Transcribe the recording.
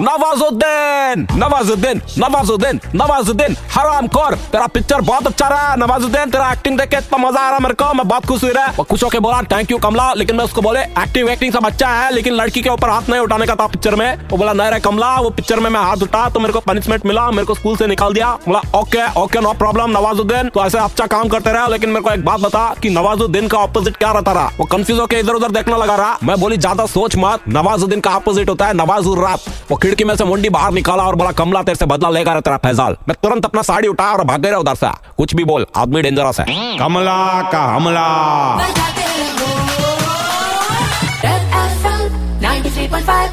नवाजुद्दीन नवाजुद्दीन नवाजुद्दीन नवाजुद्दीन, हराम खोर, तेरा पिक्चर बहुत अच्छा रहा। है नवाजुद्दीन, तेरा एक्टिंग देख इतना मज़ा आ रहा मेरे को, मैं बहुत खुश हुई रहा। खुश होकर बोला थैंक यू कमला, लेकिन मैं उसको बोले एक्टिंग एक्टिंग सब अच्छा है, लेकिन लड़की के ऊपर हाथ नहीं उठाने का था पिक्चर में। वो बोला, नहीं रे कमला, वो पिक्चर में मैं हाथ उठा तो मेरे को पनिशमेंट मिला, मेरे को स्कूल से निकाल दिया। बोला okay okay no problem Nawazuddin तो ऐसे अच्छा काम करते रहे, लेकिन मेरे को एक बात बता की नवाजुद्दीन का ऑपोजिट क्या रहता रहा? वो कंफ्यूज होकर इधर उधर देखने लगा रहा। मैं बोली, ज़्यादा सोच मत, नवाजुद्दीन का ऑपोजिट होता है, नवाजुर रात। वो खिड़की में से मुंडी बाहर निकाला और बोला कमला तेरे से बदला लेगा रहा तेरा फैजाल मैं तुरंत अपना साड़ी उठा और भाग गया उधर से। कुछ भी बोल आदमी डेंजरस है। कमला का हमला। बजाते रहो। Red FM 93.5